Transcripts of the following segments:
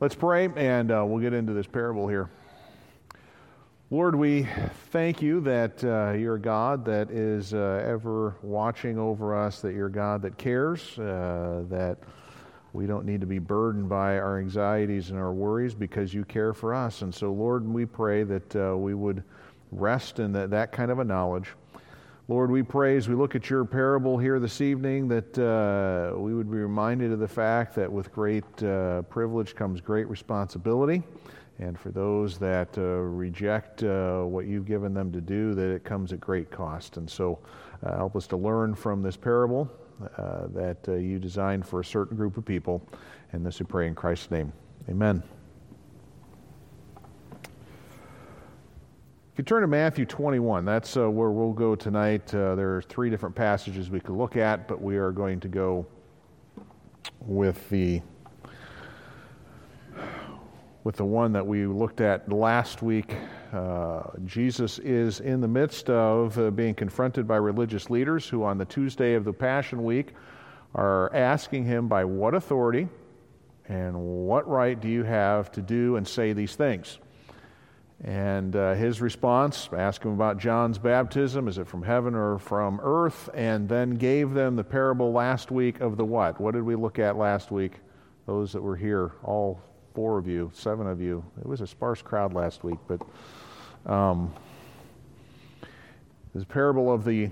Let's pray and uh, we'll get into this parable here. Lord, we thank you that uh, you're a God that is uh, ever watching over us, that you're a God that cares, uh, that we don't need to be burdened by our anxieties and our worries because you care for us. And so, Lord, we pray that uh, we would rest in that, that kind of a knowledge. Lord, we pray as we look at your parable here this evening that uh, we would be reminded of the fact that with great uh, privilege comes great responsibility. And for those that uh, reject uh, what you've given them to do, that it comes at great cost. And so uh, help us to learn from this parable uh, that you designed for a certain group of people. And this we pray in Christ's name. Amen. You turn to Matthew 21, that's uh, where we'll go tonight. Uh, there are three different passages we could look at, but we are going to go with the with the one that we looked at last week. Uh, Jesus is in the midst of uh, being confronted by religious leaders who, on the Tuesday of the Passion Week, are asking him by what authority and what right do you have to do and say these things. And uh, his response, asked him about John's baptism, is it from heaven or from earth? And then gave them the parable last week of the what? What did we look at last week? Those that were here, all four of you, seven of you. It was a sparse crowd last week, but um, the parable of the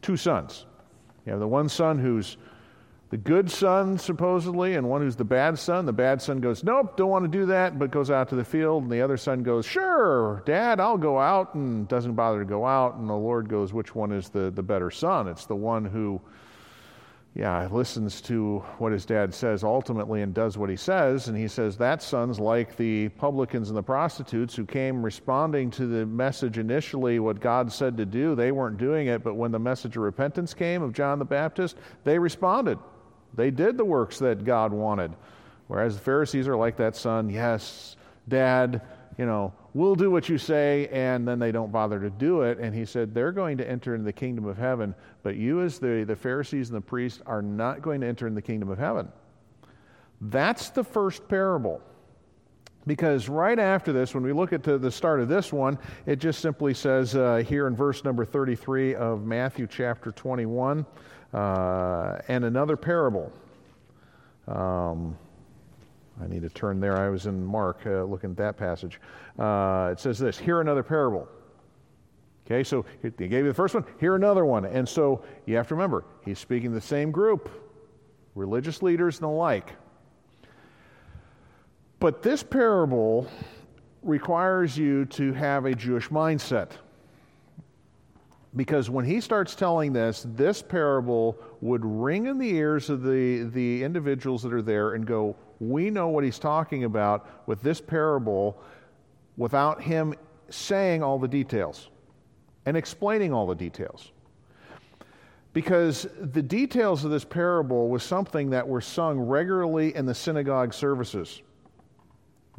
two sons. You have the one son who's the good son, supposedly, and one who's the bad son. The bad son goes, Nope, don't want to do that, but goes out to the field. And the other son goes, Sure, dad, I'll go out, and doesn't bother to go out. And the Lord goes, Which one is the, the better son? It's the one who, yeah, listens to what his dad says ultimately and does what he says. And he says, That son's like the publicans and the prostitutes who came responding to the message initially, what God said to do. They weren't doing it, but when the message of repentance came of John the Baptist, they responded. They did the works that God wanted. Whereas the Pharisees are like that son, yes, dad, you know, we'll do what you say, and then they don't bother to do it. And he said, they're going to enter into the kingdom of heaven, but you, as the, the Pharisees and the priests, are not going to enter in the kingdom of heaven. That's the first parable. Because right after this, when we look at the start of this one, it just simply says uh, here in verse number 33 of Matthew chapter 21 uh, and another parable. Um, I need to turn there. I was in Mark uh, looking at that passage. Uh, it says this Hear another parable. Okay, so he gave you the first one, hear another one. And so you have to remember, he's speaking to the same group, religious leaders and the like. But this parable requires you to have a Jewish mindset. Because when he starts telling this, this parable would ring in the ears of the, the individuals that are there and go, We know what he's talking about with this parable without him saying all the details and explaining all the details. Because the details of this parable was something that were sung regularly in the synagogue services.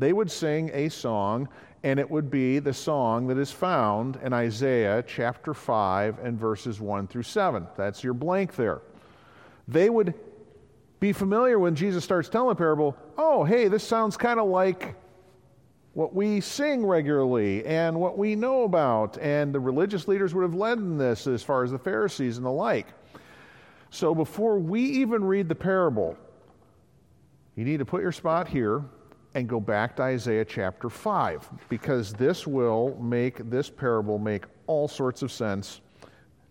They would sing a song and it would be the song that is found in Isaiah chapter 5 and verses 1 through 7. That's your blank there. They would be familiar when Jesus starts telling a parable. Oh, hey, this sounds kind of like what we sing regularly and what we know about. And the religious leaders would have led in this as far as the Pharisees and the like. So before we even read the parable, you need to put your spot here and go back to Isaiah chapter 5 because this will make this parable make all sorts of sense.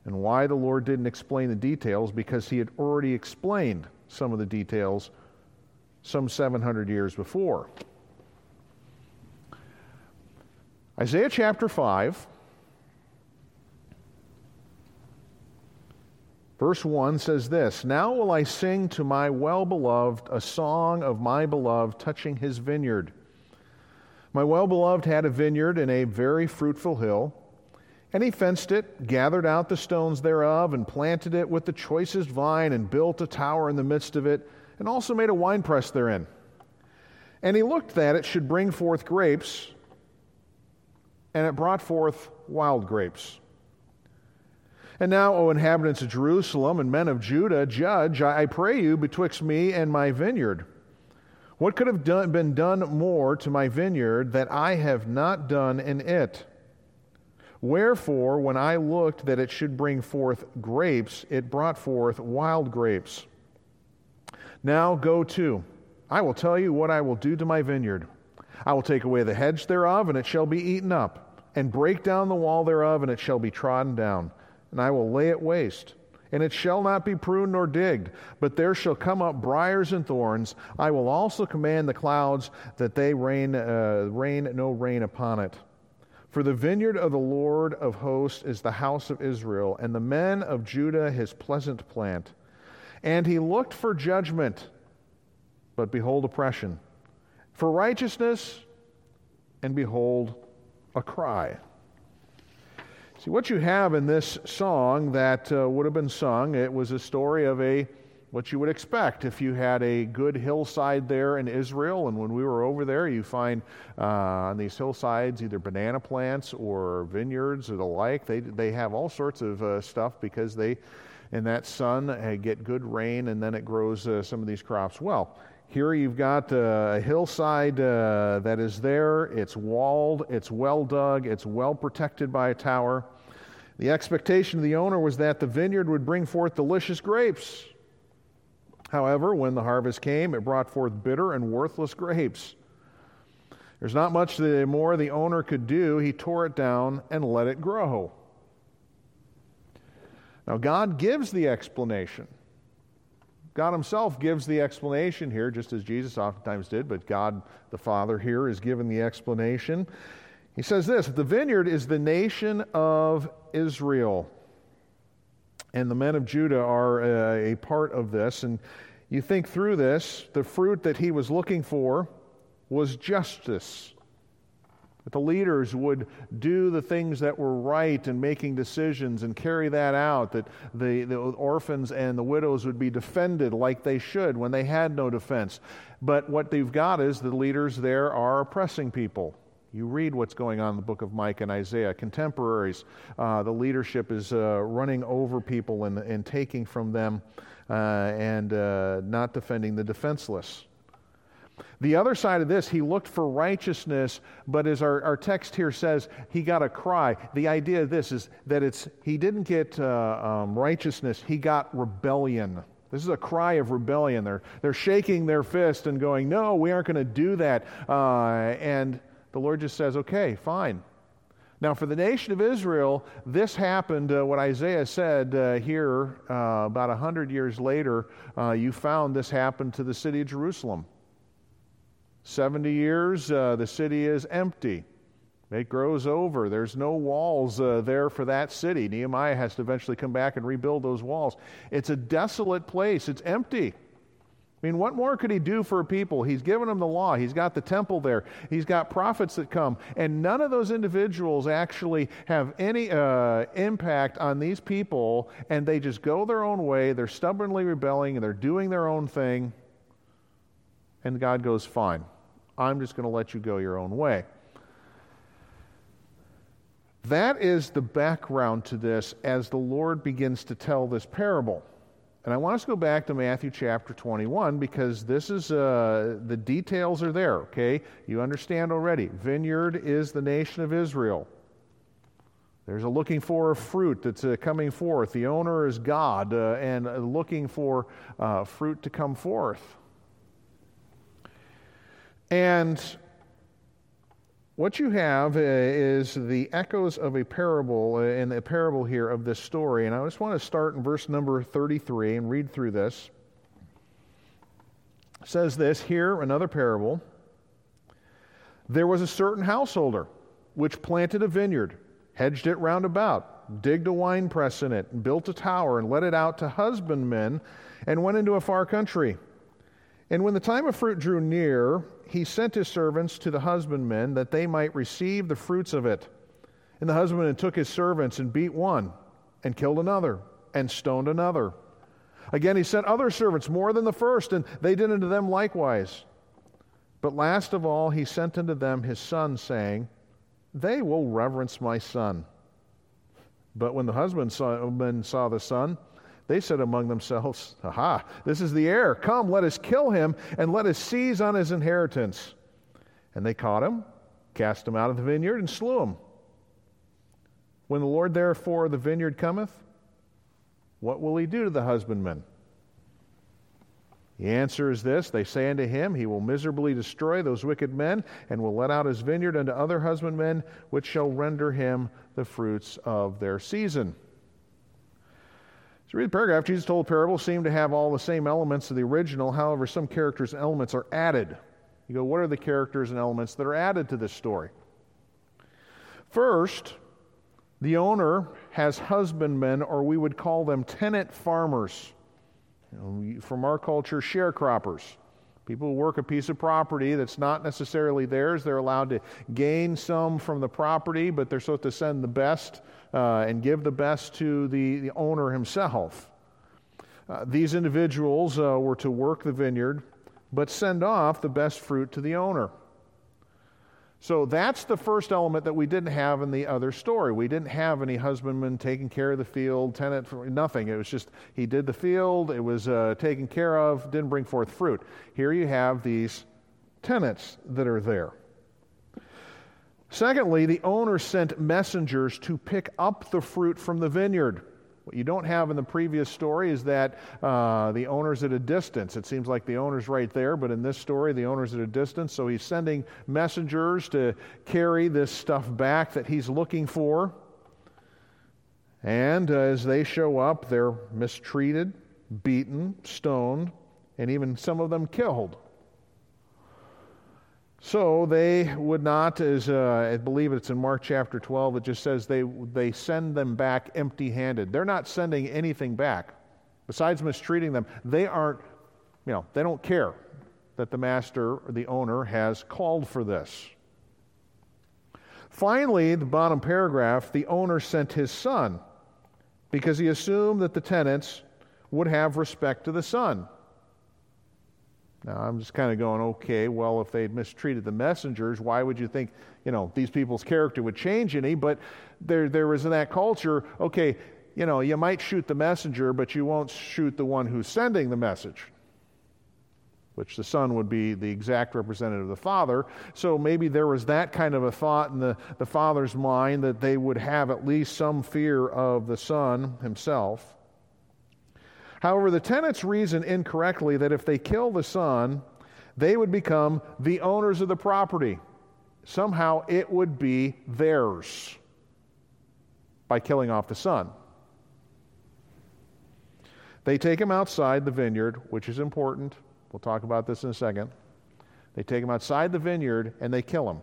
And why the Lord didn't explain the details because he had already explained some of the details some 700 years before. Isaiah chapter 5 Verse 1 says this Now will I sing to my well beloved a song of my beloved touching his vineyard. My well beloved had a vineyard in a very fruitful hill, and he fenced it, gathered out the stones thereof, and planted it with the choicest vine, and built a tower in the midst of it, and also made a winepress therein. And he looked that it should bring forth grapes, and it brought forth wild grapes. And now, O inhabitants of Jerusalem and men of Judah, judge, I pray you, betwixt me and my vineyard. What could have done, been done more to my vineyard that I have not done in it? Wherefore, when I looked that it should bring forth grapes, it brought forth wild grapes. Now go to. I will tell you what I will do to my vineyard. I will take away the hedge thereof, and it shall be eaten up, and break down the wall thereof, and it shall be trodden down, and I will lay it waste and it shall not be pruned nor digged, but there shall come up briers and thorns. I will also command the clouds that they rain, uh, rain no rain upon it. For the vineyard of the Lord of hosts is the house of Israel, and the men of Judah his pleasant plant. And he looked for judgment, but behold oppression, for righteousness, and behold a cry. See, what you have in this song that uh, would have been sung, it was a story of a what you would expect if you had a good hillside there in Israel. And when we were over there, you find uh, on these hillsides either banana plants or vineyards or the like. They, they have all sorts of uh, stuff because they, in that sun, uh, get good rain and then it grows uh, some of these crops well. Here you've got a hillside uh, that is there. It's walled, it's well dug, it's well protected by a tower. The expectation of the owner was that the vineyard would bring forth delicious grapes. However, when the harvest came, it brought forth bitter and worthless grapes. There's not much more the owner could do. He tore it down and let it grow. Now, God gives the explanation. God Himself gives the explanation here, just as Jesus oftentimes did, but God the Father here is given the explanation. He says this The vineyard is the nation of Israel, and the men of Judah are a, part of this. And you think through this, the fruit that he was looking for was justice that the leaders would do the things that were right in making decisions and carry that out, that the, the orphans and the widows would be defended like they should when they had no defense. But what they've got is the leaders there are oppressing people. You read what's going on in the book of Micah and Isaiah. Contemporaries, uh, the leadership is uh, running over people and, and taking from them uh, and uh, not defending the defenseless. The other side of this, he looked for righteousness, but as our, our text here says, he got a cry. The idea of this is that it's he didn't get uh, um, righteousness, he got rebellion. This is a cry of rebellion. They're, they're shaking their fist and going, No, we aren't going to do that. Uh, and the Lord just says, Okay, fine. Now, for the nation of Israel, this happened, uh, what Isaiah said uh, here uh, about 100 years later. Uh, you found this happened to the city of Jerusalem. 70 years, uh, the city is empty. It grows over. There's no walls uh, there for that city. Nehemiah has to eventually come back and rebuild those walls. It's a desolate place, it's empty. I mean, what more could he do for people? He's given them the law. He's got the temple there. He's got prophets that come. And none of those individuals actually have any uh, impact on these people, and they just go their own way. They're stubbornly rebelling, and they're doing their own thing. And God goes, Fine. I'm just going to let you go your own way. That is the background to this as the Lord begins to tell this parable. And I want us to go back to Matthew chapter 21 because this is, uh, the details are there, okay? You understand already. Vineyard is the nation of Israel. There's a looking for a fruit that's uh, coming forth. The owner is God uh, and uh, looking for uh, fruit to come forth. And what you have uh, is the echoes of a parable, uh, in the parable here of this story. And I just want to start in verse number 33 and read through this. It says this here, another parable. There was a certain householder which planted a vineyard, hedged it round about, digged a winepress in it, and built a tower, and let it out to husbandmen, and went into a far country. And when the time of fruit drew near, he sent his servants to the husbandmen that they might receive the fruits of it. And the husbandman took his servants and beat one, and killed another, and stoned another. Again, he sent other servants more than the first, and they did unto them likewise. But last of all, he sent unto them his son, saying, They will reverence my son. But when the husbandman saw the son, They said among themselves, Aha, this is the heir. Come, let us kill him, and let us seize on his inheritance. And they caught him, cast him out of the vineyard, and slew him. When the Lord therefore of the vineyard cometh, what will he do to the husbandmen? The answer is this They say unto him, He will miserably destroy those wicked men, and will let out his vineyard unto other husbandmen, which shall render him the fruits of their season. Read the paragraph. Jesus told parables seem to have all the same elements of the original. However, some characters and elements are added. You go, what are the characters and elements that are added to this story? First, the owner has husbandmen, or we would call them tenant farmers. You know, from our culture, sharecroppers. People who work a piece of property that's not necessarily theirs, they're allowed to gain some from the property, but they're supposed to send the best uh, and give the best to the, the owner himself. Uh, these individuals uh, were to work the vineyard, but send off the best fruit to the owner. So that's the first element that we didn't have in the other story. We didn't have any husbandman taking care of the field, tenant, for nothing. It was just he did the field, it was uh, taken care of, didn't bring forth fruit. Here you have these tenants that are there. Secondly, the owner sent messengers to pick up the fruit from the vineyard. What you don't have in the previous story is that uh, the owner's at a distance. It seems like the owner's right there, but in this story, the owner's at a distance. So he's sending messengers to carry this stuff back that he's looking for. And uh, as they show up, they're mistreated, beaten, stoned, and even some of them killed. So they would not, as uh, I believe it's in Mark chapter 12, it just says they, they send them back empty handed. They're not sending anything back. Besides mistreating them, they aren't, you know, they don't care that the master or the owner has called for this. Finally, the bottom paragraph, the owner sent his son because he assumed that the tenants would have respect to the son. Now, I'm just kind of going, okay, well, if they'd mistreated the messengers, why would you think, you know, these people's character would change any? But there, there was in that culture, okay, you know, you might shoot the messenger, but you won't shoot the one who's sending the message, which the son would be the exact representative of the father. So maybe there was that kind of a thought in the, the father's mind that they would have at least some fear of the son himself. However, the tenants reason incorrectly that if they kill the son, they would become the owners of the property. Somehow it would be theirs by killing off the son. They take him outside the vineyard, which is important. We'll talk about this in a second. They take him outside the vineyard and they kill him.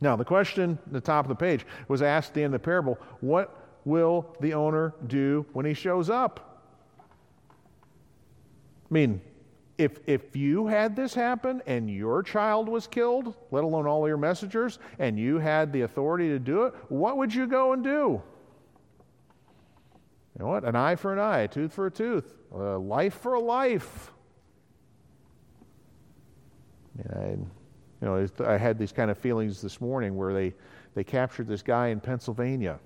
Now, the question at the top of the page was asked at the end of the parable what will the owner do when he shows up? I mean, if, if you had this happen and your child was killed, let alone all your messengers, and you had the authority to do it, what would you go and do? You know what? An eye for an eye, a tooth for a tooth, a life for a life. I, you know, I had these kind of feelings this morning where they, they captured this guy in Pennsylvania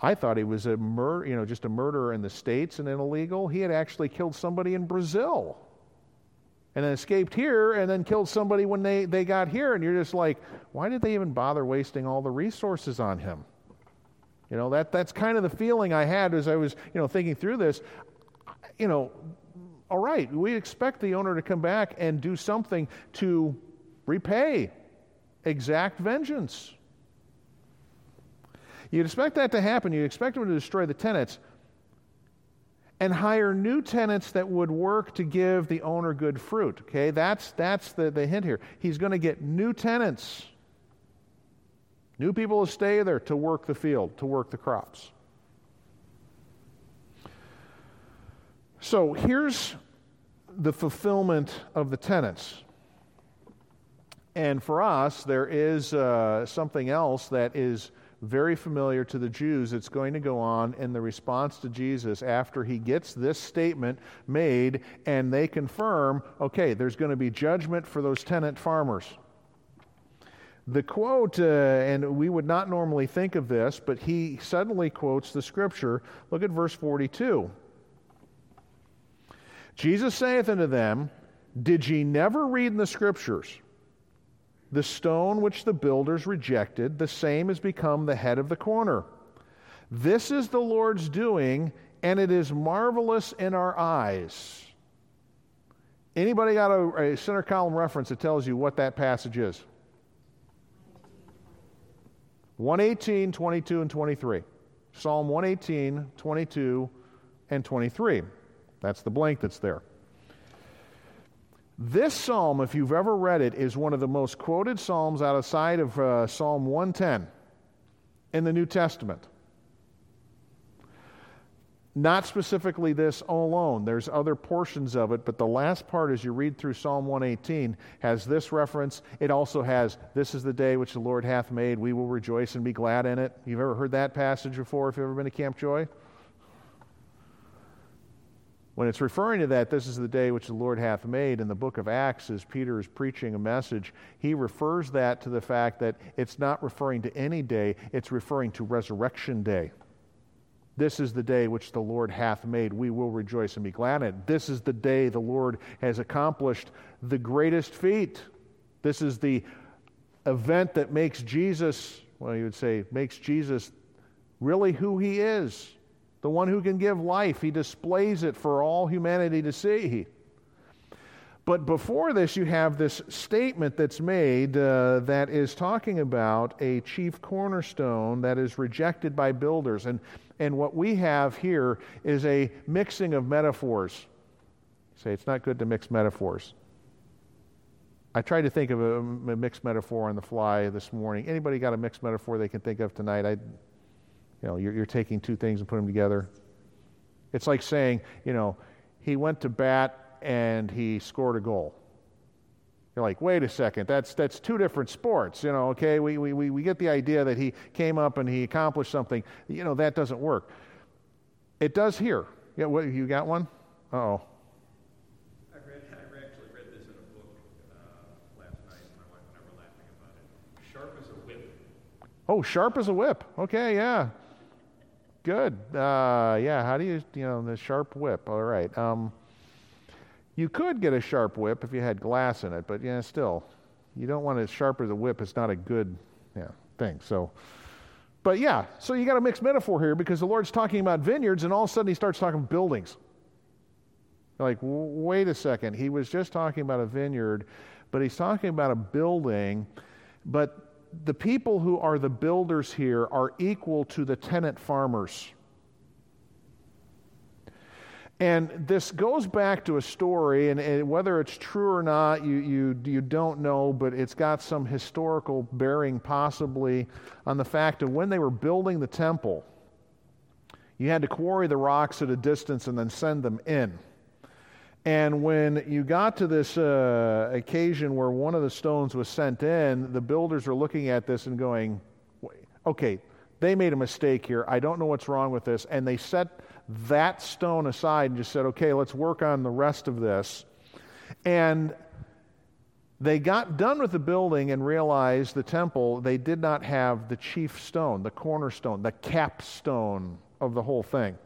I thought he was a mur- you know, just a murderer in the States and an illegal. He had actually killed somebody in Brazil and then escaped here and then killed somebody when they, they got here. And you're just like, why did they even bother wasting all the resources on him? You know, that, that's kind of the feeling I had as I was, you know, thinking through this. You know, all right, we expect the owner to come back and do something to repay, exact vengeance. You'd expect that to happen. You'd expect him to destroy the tenants and hire new tenants that would work to give the owner good fruit. Okay, that's, that's the, the hint here. He's going to get new tenants, new people to stay there to work the field, to work the crops. So here's the fulfillment of the tenants. And for us, there is uh, something else that is very familiar to the Jews. It's going to go on in the response to Jesus after he gets this statement made and they confirm okay, there's going to be judgment for those tenant farmers. The quote, uh, and we would not normally think of this, but he suddenly quotes the scripture. Look at verse 42. Jesus saith unto them, Did ye never read in the scriptures? The stone which the builders rejected, the same has become the head of the corner. This is the Lord's doing, and it is marvelous in our eyes. Anybody got a, a center column reference that tells you what that passage is? 118, 22, and 23. Psalm 118, 22, and 23. That's the blank that's there. This psalm, if you've ever read it, is one of the most quoted psalms outside of uh, Psalm 110 in the New Testament. Not specifically this alone. There's other portions of it, but the last part, as you read through Psalm 118, has this reference. It also has, This is the day which the Lord hath made. We will rejoice and be glad in it. You've ever heard that passage before if you've ever been to Camp Joy? When it's referring to that, this is the day which the Lord hath made, in the book of Acts, as Peter is preaching a message, he refers that to the fact that it's not referring to any day, it's referring to resurrection day. This is the day which the Lord hath made. We will rejoice and be glad in it. This is the day the Lord has accomplished the greatest feat. This is the event that makes Jesus, well, you would say, makes Jesus really who he is the one who can give life. He displays it for all humanity to see. But before this, you have this statement that's made uh, that is talking about a chief cornerstone that is rejected by builders. And, and what we have here is a mixing of metaphors. say it's not good to mix metaphors. I tried to think of a, a, mixed metaphor on the fly this morning. Anybody got a mixed metaphor they can think of tonight? I, you know, you're, you're taking two things and putting them together. It's like saying, you know, he went to bat and he scored a goal. You're like, wait a second, that's, that's two different sports. You know, okay, we, we, we get the idea that he came up and he accomplished something. You know, that doesn't work. It does here. Yeah, what, you got one? oh. I read, I actually read this in a book uh, last night. My wife and I were laughing about it. Sharp as a whip. Oh, sharp as a whip. Okay, yeah. Good. Uh, yeah, how do you, you know, the sharp whip. All right. Um, you could get a sharp whip if you had glass in it, but yeah, still, you don't want as sharp as a whip. It's not a good yeah, thing. So, but yeah, so you got a mixed metaphor here because the Lord's talking about vineyards, and all of a sudden he starts talking buildings. Like, wait a second, he was just talking about a vineyard, but he's talking about a building, but the people who are the builders here are equal to the tenant farmers. And this goes back to a story, and, and, whether it's true or not, you, you, you don't know, but it's got some historical bearing possibly on the fact of when they were building the temple, you had to quarry the rocks at a distance and then send them in. And when you got to this uh, occasion where one of the stones was sent in, the builders were looking at this and going, okay, they made a mistake here. I don't know what's wrong with this. And they set that stone aside and just said, okay, let's work on the rest of this. And they got done with the building and realized the temple, they did not have the chief stone, the cornerstone, the capstone of the whole thing.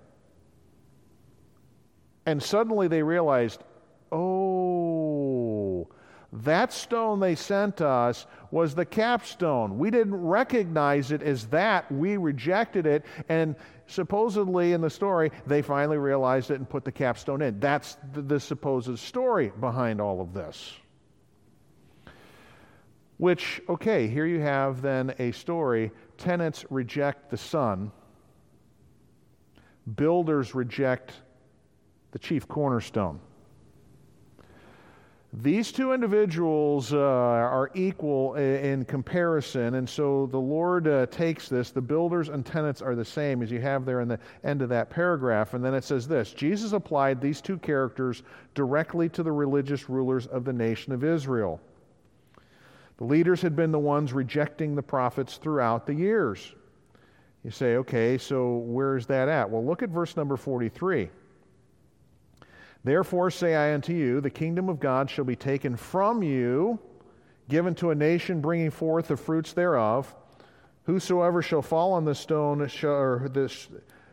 And suddenly they realized, oh, that stone they sent us was the capstone. We didn't recognize it as that. We rejected it. And supposedly in the story, they finally realized it and put the capstone in. That's the, supposed story behind all of this. Which, okay, here you have then a story. Tenants reject the son, builders reject the chief cornerstone. These two individuals uh, are equal in comparison, and so the Lord uh, takes this. The builders and tenants are the same, as you have there in the end of that paragraph. And then it says this Jesus applied these two characters directly to the religious rulers of the nation of Israel. The leaders had been the ones rejecting the prophets throughout the years. You say, okay, so where's that at? Well, look at verse number 43. Therefore say I unto you, the kingdom of God shall be taken from you, given to a nation bringing forth the fruits thereof. Whosoever shall fall on the stone, shall, or this,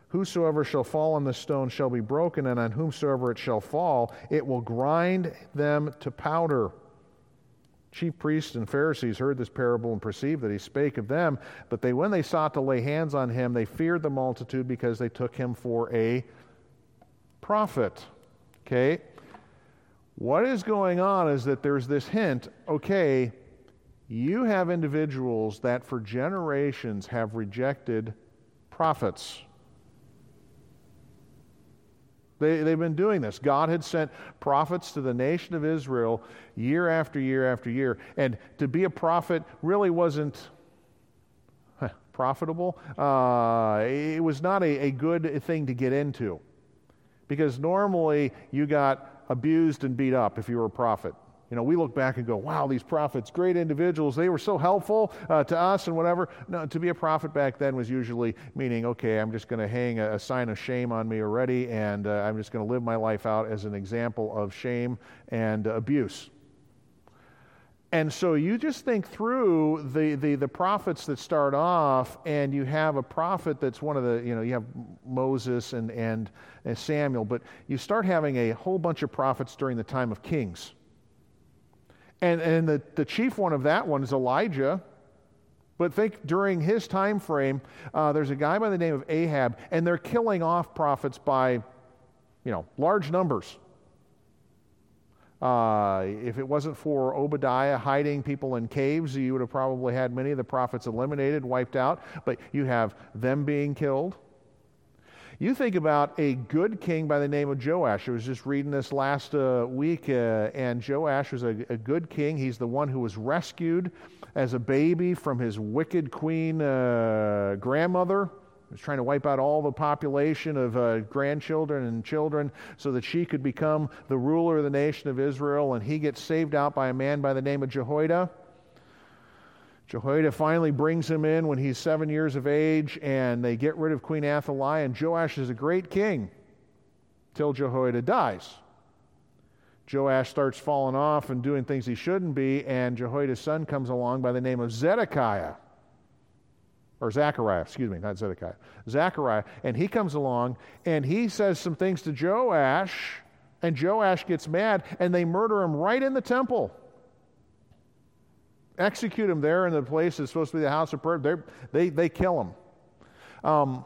whosoever shall fall on the stone shall be broken, and on whomsoever it shall fall, it will grind them to powder. Chief priests and Pharisees heard this parable and perceived that he spake of them, but they, when they sought to lay hands on him, they feared the multitude because they took him for a prophet. Okay? What is going on is that there's this hint okay, you have individuals that for generations have rejected prophets. They, they've been doing this. God had sent prophets to the nation of Israel year after year after year. And to be a prophet really wasn't profitable. Uh, it was not a, a good thing to get into. Because normally you got abused and beat up if you were a prophet. You know, we look back and go, wow, these prophets, great individuals. They were so helpful uh, to us and whatever. No, to be a prophet back then was usually meaning, okay, I'm just going to hang a, a, sign of shame on me already, and uh, I'm just going to live my life out as an example of shame and uh, abuse. And so you just think through the, the, the, prophets that start off, and you have a prophet that's one of the, you know, you have Moses and, and, and Samuel, but you start having a whole bunch of prophets during the time of kings. And, and the, the chief one of that one is Elijah. But think during his time frame, uh, there's a guy by the name of Ahab, and they're killing off prophets by, you know, large numbers. Uh, if it wasn't for Obadiah hiding people in caves, you would have probably had many of the prophets eliminated, wiped out. But you have them being killed. You think about a good king by the name of Joash. I was just reading this last uh, week, uh, and Joash was a, a, good king. He's the one who was rescued as a baby from his wicked queen uh, grandmother. Was trying to wipe out all the population of uh, grandchildren and children so that she could become the ruler of the nation of Israel, and he gets saved out by a man by the name of Jehoiada. Jehoiada finally brings him in when he's seven years of age, and they get rid of Queen Athaliah, and Joash is a great king till Jehoiada dies. Joash starts falling off and doing things he shouldn't be, and Jehoiada's son comes along by the name of Zedekiah. Or Zechariah, excuse me, not Zedekiah. Zechariah. And he comes along and he says some things to Joash, and Joash gets mad, and they murder him right in the temple execute him there in the place that's supposed to be the house of prayer. They, they kill him. Um,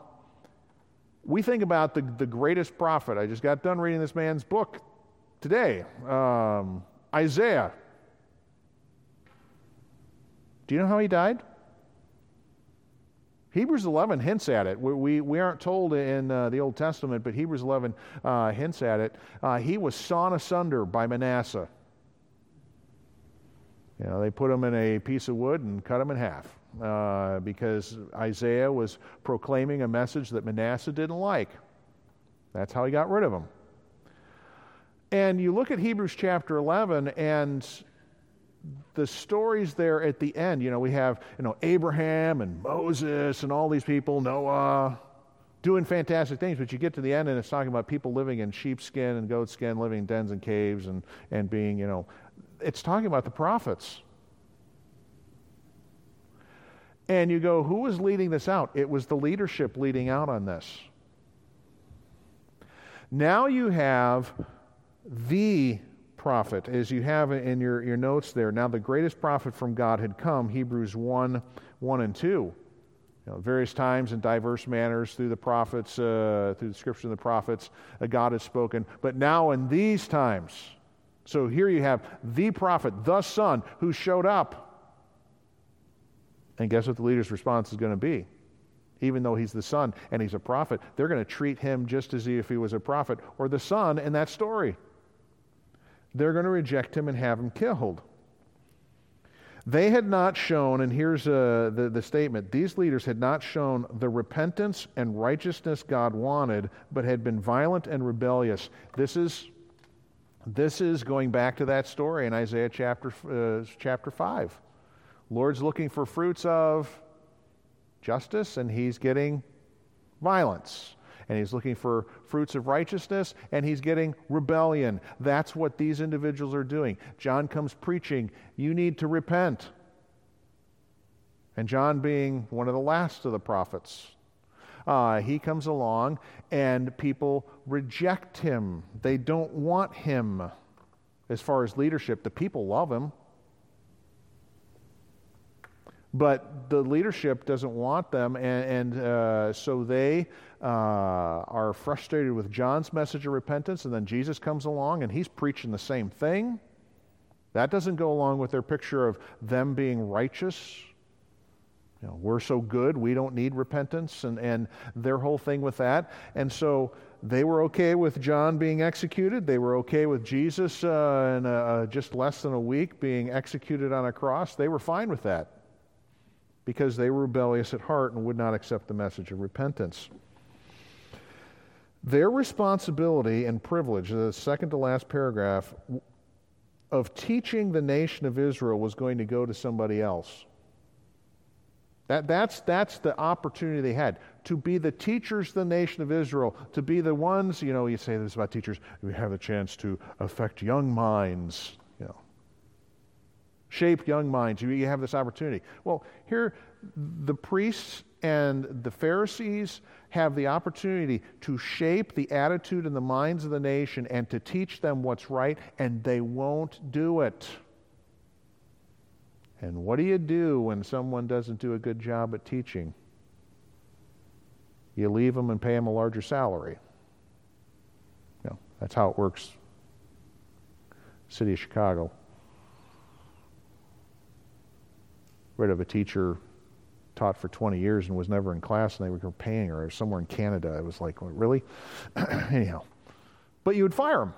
we think about the, the greatest prophet. I just got done reading this man's book today um, Isaiah. Do you know how he died? Hebrews 11 hints at it. We, we, we aren't told in uh, the Old Testament, but Hebrews 11 uh, hints at it. Uh, he was sawn asunder by Manasseh. You know, they put him in a piece of wood and cut him in half uh, because Isaiah was proclaiming a message that Manasseh didn't like. That's how he got rid of him. And you look at Hebrews chapter 11 and the stories there at the end, you know, we have, you know, Abraham and Moses and all these people, Noah, doing fantastic things, but you get to the end and it's talking about people living in sheepskin and goatskin, living in dens and caves and, and being, you know, it's talking about the prophets. And you go, who was leading this out? It was the leadership leading out on this. Now you have the prophet, as you have in your, your notes there. Now the greatest prophet from God had come, Hebrews 1 1 and 2. You know, various times in diverse manners through the prophets, uh, through the scripture of the prophets, uh, God has spoken. But now in these times, so here you have the prophet, the son, who showed up. And guess what the leader's response is going to be? Even though he's the son and he's a prophet, they're going to treat him just as if he was a prophet or the son in that story. They're going to reject him and have him killed. They had not shown, and here's uh, the, the statement these leaders had not shown the repentance and righteousness God wanted, but had been violent and rebellious. This is this is going back to that story in Isaiah chapter, uh, chapter 5. Lord's looking for fruits of justice, and he's getting violence. And he's looking for fruits of righteousness, and he's getting rebellion. That's what these individuals are doing. John comes preaching, you need to repent. And John, being one of the last of the prophets, uh, he comes along and people reject him. They don't want him as far as leadership. The people love him. But the leadership doesn't want them, and, and uh, so they uh, are frustrated with John's message of repentance, and then Jesus comes along and he's preaching the same thing. That doesn't go along with their picture of them being righteous you know, we're so good, we don't need repentance, and, and their whole thing with that. And so they were okay with John being executed. They were okay with Jesus uh, in a, just less than a week being executed on a cross. They were fine with that because they were rebellious at heart and would not accept the message of repentance. Their responsibility and privilege, the second to last paragraph, of teaching the nation of Israel was going to go to somebody else. That, that's, that's the opportunity they had to be the teachers of the nation of Israel, to be the ones, you know, you say this about teachers, we have the chance to affect young minds, shape young minds. You, you have this opportunity. Well, here, the priests and the Pharisees have the opportunity to shape the attitude and the minds of the nation and to teach them what's right, and they won't do it. And what do you do when someone doesn't do a good job at teaching? You leave them and pay them a larger salary. Know, that's how it works. City of Chicago. Rid of a teacher taught for 20 years and was never in class and they were paying her somewhere in Canada. It was like, really? Anyhow. But you would fire him.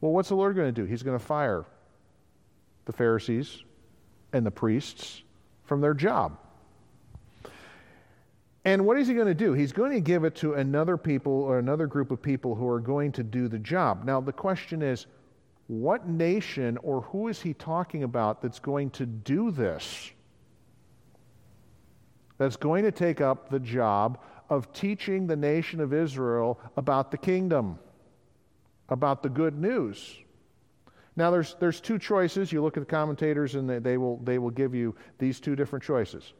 Well, what's the Lord going to do? He's going to fire the Pharisees and the priests from their job. And what is he going to do? He's going to give it to another people or another group of people who are going to do the job. Now, the question is what nation or who is he talking about that's going to do this? That's going to take up the job of teaching the nation of Israel about the kingdom, about the good news. Now, there's, there's two choices. You look at the commentators, and they, they, will, they will give you these two different choices.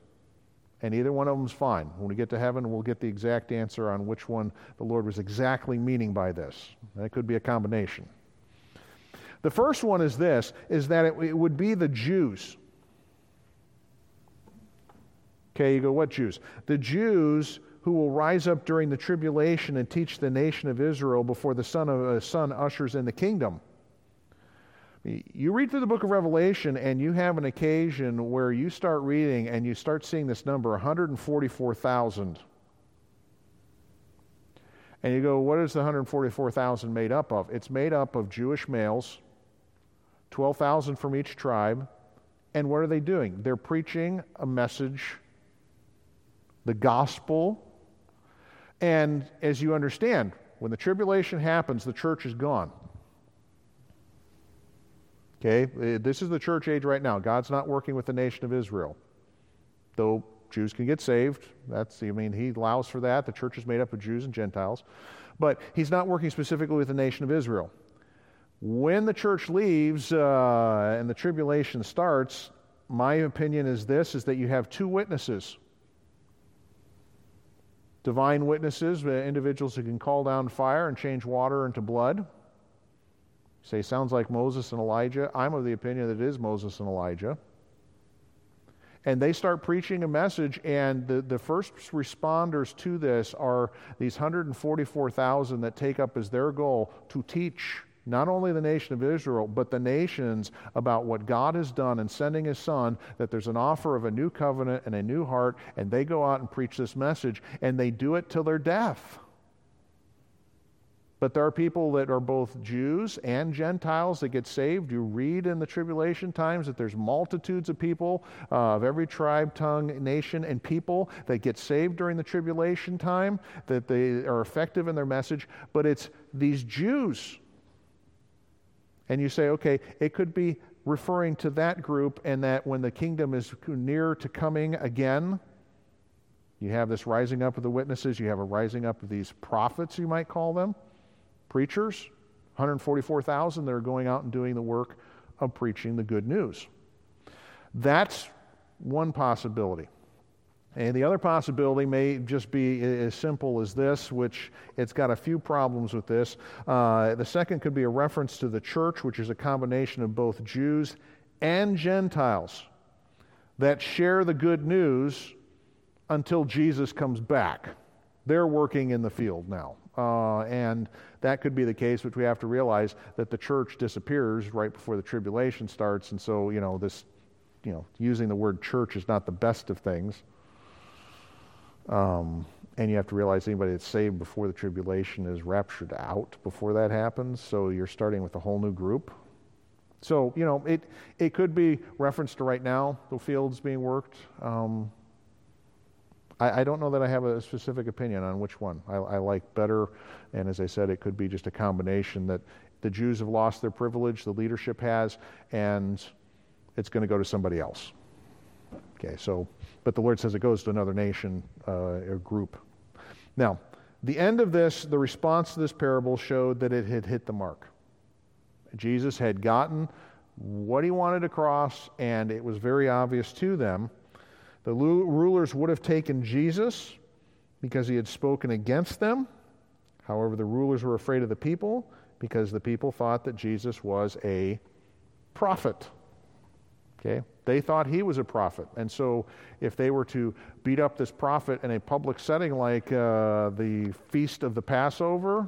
And either one of them is fine. When we get to heaven, we'll get the exact answer on which one the Lord was exactly meaning by this. That could be a combination. The first one is this is that it, it would be the Jews. Okay, you go, what Jews? The Jews who will rise up during the tribulation and teach the nation of Israel before the Son of uh, Son ushers in the kingdom. You read through the book of Revelation and you have an occasion where you start reading and you start seeing this number 144,000. And you go, what is the 144,000 made up of? It's made up of Jewish males, 12,000 from each tribe. And what are they doing? They're preaching a message, the gospel. And as you understand, when the tribulation happens, the church is gone. Okay? Uh, this is the church age right now. God's not working with the nation of Israel. Though Jews can get saved. That's, I mean, he allows for that. The church is made up of Jews and Gentiles. But he's not working specifically with the nation of Israel. When the church leaves uh, and the tribulation starts, my opinion is this is that you have two witnesses divine witnesses, uh, individuals who can call down fire and change water into blood say, sounds like Moses and Elijah. I'm of the opinion that it is Moses and Elijah. And they start preaching a message, and the, the first responders to this are these 144,000 that take up as their goal to teach not only the nation of Israel, but the nations about what God has done in sending His Son, that there's an offer of a new covenant and a new heart, and they go out and preach this message, and they do it till their death. But there are people that are both Jews and Gentiles that get saved. You read in the tribulation times that there's multitudes of people uh, of every tribe, tongue, nation, and people that get saved during the tribulation time, that they are effective in their message. But it's these Jews. And you say, okay, it could be referring to that group, and that when the kingdom is near to coming again, You have this rising up of the witnesses, you have a rising up of these prophets, you might call them, preachers, 144,000 that are going out and doing the work of preaching the good news. That's one possibility. And the other possibility may just be as simple as this, which it's got a few problems with this. Uh, the second could be a reference to the church, which is a combination of both Jews and Gentiles that share the good news until Jesus comes back. They're working in the field now. Uh, and that could be the case, but we have to realize that the church disappears right before the tribulation starts. And so, you know, this, you know, using the word church is not the best of things. Um, and you have to realize anybody that's saved before the tribulation is raptured out before that happens. So you're starting with a whole new group. So, you know, it, it could be reference to right now, the fields being worked. Um, I, I, don't know that I have a specific opinion on which one I, I like better. And as I said, it could be just a combination that the Jews have lost their privilege, the leadership has, and it's going to go to somebody else. Okay, so, but the Lord says it goes to another nation uh, or group. Now, the end of this, the response to this parable showed that it had hit the mark. Jesus had gotten what he wanted across, and it was very obvious to them. The rulers would have taken Jesus because he had spoken against them. However, the rulers were afraid of the people because the people thought that Jesus was a prophet. Okay? They thought he was a prophet. And so, if they were to beat up this prophet in a public setting like uh, the feast of the Passover,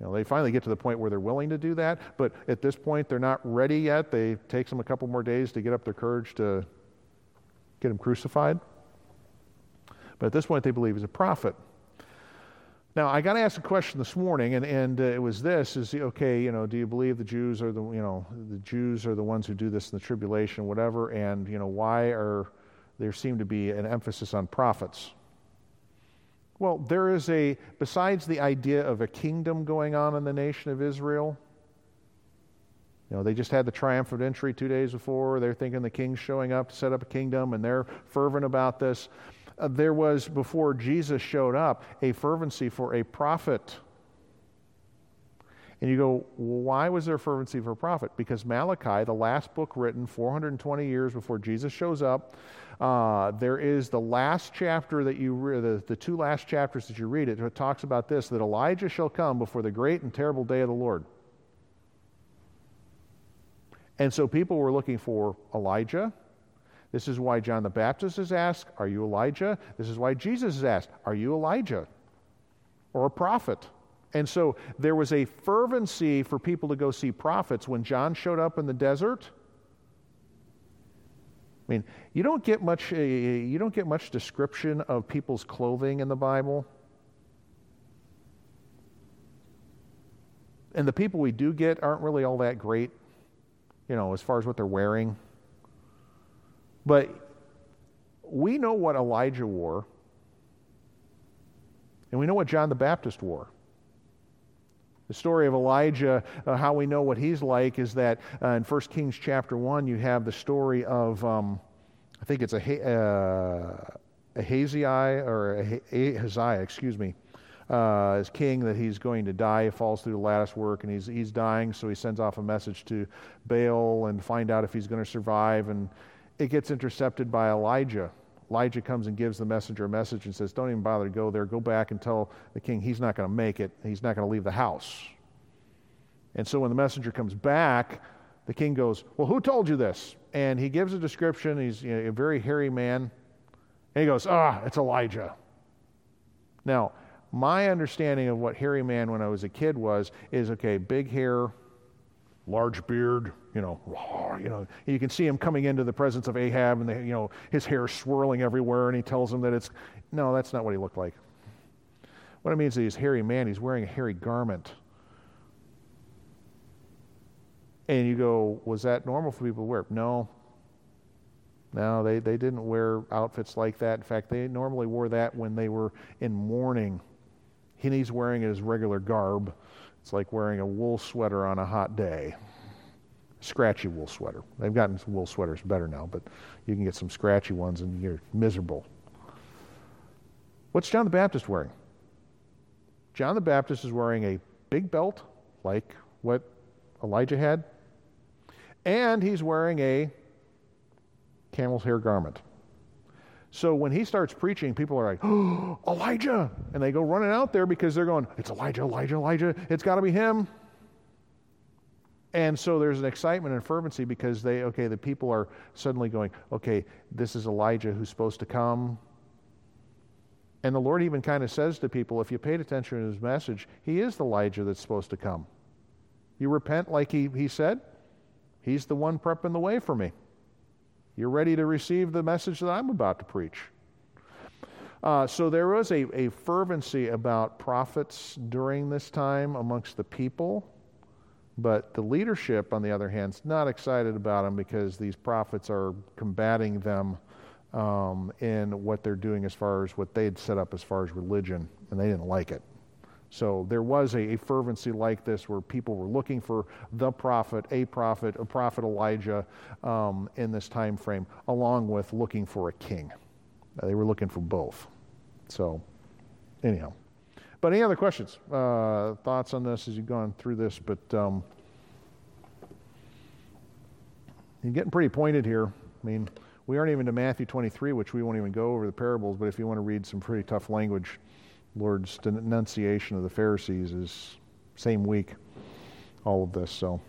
you know, they finally get to the point where they're willing to do that, but at this point they're not ready yet. They takes them a couple more days to get up their courage to get him crucified. But at this point they believe he's a prophet. Now, I got to ask a question this morning, and, and uh, it was this: is okay, you know, do you believe the Jews are the you know the Jews are the ones who do this in the tribulation, whatever? And you know, why are there seem to be an emphasis on prophets? Well, there is a besides the idea of a kingdom going on in the nation of Israel. You know, they just had the triumphant entry two days before. They're thinking the king's showing up to set up a kingdom, and they're fervent about this uh, there was, before Jesus showed up, a fervency for a prophet. And you go, why was there fervency for a prophet? Because Malachi, the last book written 420 years before Jesus shows up, uh, there is the last chapter that you read, the, the two last chapters that you read it, it talks about this that Elijah shall come before the great and terrible day of the Lord. And so people were looking for Elijah, this is why John the Baptist is asked, Are you Elijah? This is why Jesus is asked, Are you Elijah? Or a prophet? And so there was a fervency for people to go see prophets when John showed up in the desert. I mean, you don't get much, uh, you don't get much description of people's clothing in the Bible. And the people we do get aren't really all that great, you know, as far as what they're wearing. But we know what Elijah wore, and we know what John the Baptist wore. The story of Elijah, uh, how we know what he's like, is that uh, in 1 Kings chapter 1, you have the story of, um, I think it's a, uh, Ahaziah, or Ahaziah, excuse me, uh, as king that he's going to die. He falls through the lattice work and he's, he's dying, so he sends off a message to Baal and find out if he's going to survive. And it gets intercepted by Elijah. Elijah comes and gives the messenger a message and says, Don't even bother to go there. Go back and tell the king he's not going to make it. He's not going to leave the house. And so when the messenger comes back, the king goes, Well, who told you this? And he gives a description. He's you know, a very hairy man. And he goes, Ah, it's Elijah. Now, my understanding of what hairy man when I was a kid was is okay, big hair, large beard, you know, you know, you can see him coming into the presence of Ahab and the, you know, his hair swirling everywhere and he tells him that it's no, that's not what he looked like. What it means is he's a hairy man, he's wearing a hairy garment. And you go, was that normal for people to wear? No. No, they, they didn't wear outfits like that. In fact, they normally wore that when they were in mourning. He's wearing his regular garb. It's like wearing a wool sweater on a hot day. Scratchy wool sweater. They've gotten wool sweaters better now, but you can get some scratchy ones and you're miserable. What's John the Baptist wearing? John the Baptist is wearing a big belt, like what Elijah had, and he's wearing a camel's hair garment. So when he starts preaching, people are like, oh, Elijah! And they go running out there because they're going, it's Elijah, Elijah, Elijah. It's got to be him. And so there's an excitement and fervency because they, okay, the people are suddenly going, okay, this is Elijah who's supposed to come. And the Lord even kind of says to people, if you paid attention to his message, he is the Elijah that's supposed to come. You repent like he, he said, he's the one prepping the way for me. You're ready to receive the message that I'm about to preach. Uh, so there was a, a fervency about prophets during this time amongst the people, but the leadership, on the other hand, is not excited about them because these prophets are combating them um, in what they're doing as far as what they had set up as far as religion, and they didn't like it. So there was a, a, fervency like this where people were looking for the prophet, a prophet, a prophet Elijah um, in this time frame, along with looking for a king. They were looking for both. So, anyhow. But any other questions, uh, thoughts on this as you've gone through this? But um, you're getting pretty pointed here. I mean, we aren't even to Matthew 23, which we won't even go over the parables, but if you want to read some pretty tough language, Lord's denunciation of the Pharisees is same week, all of this. So.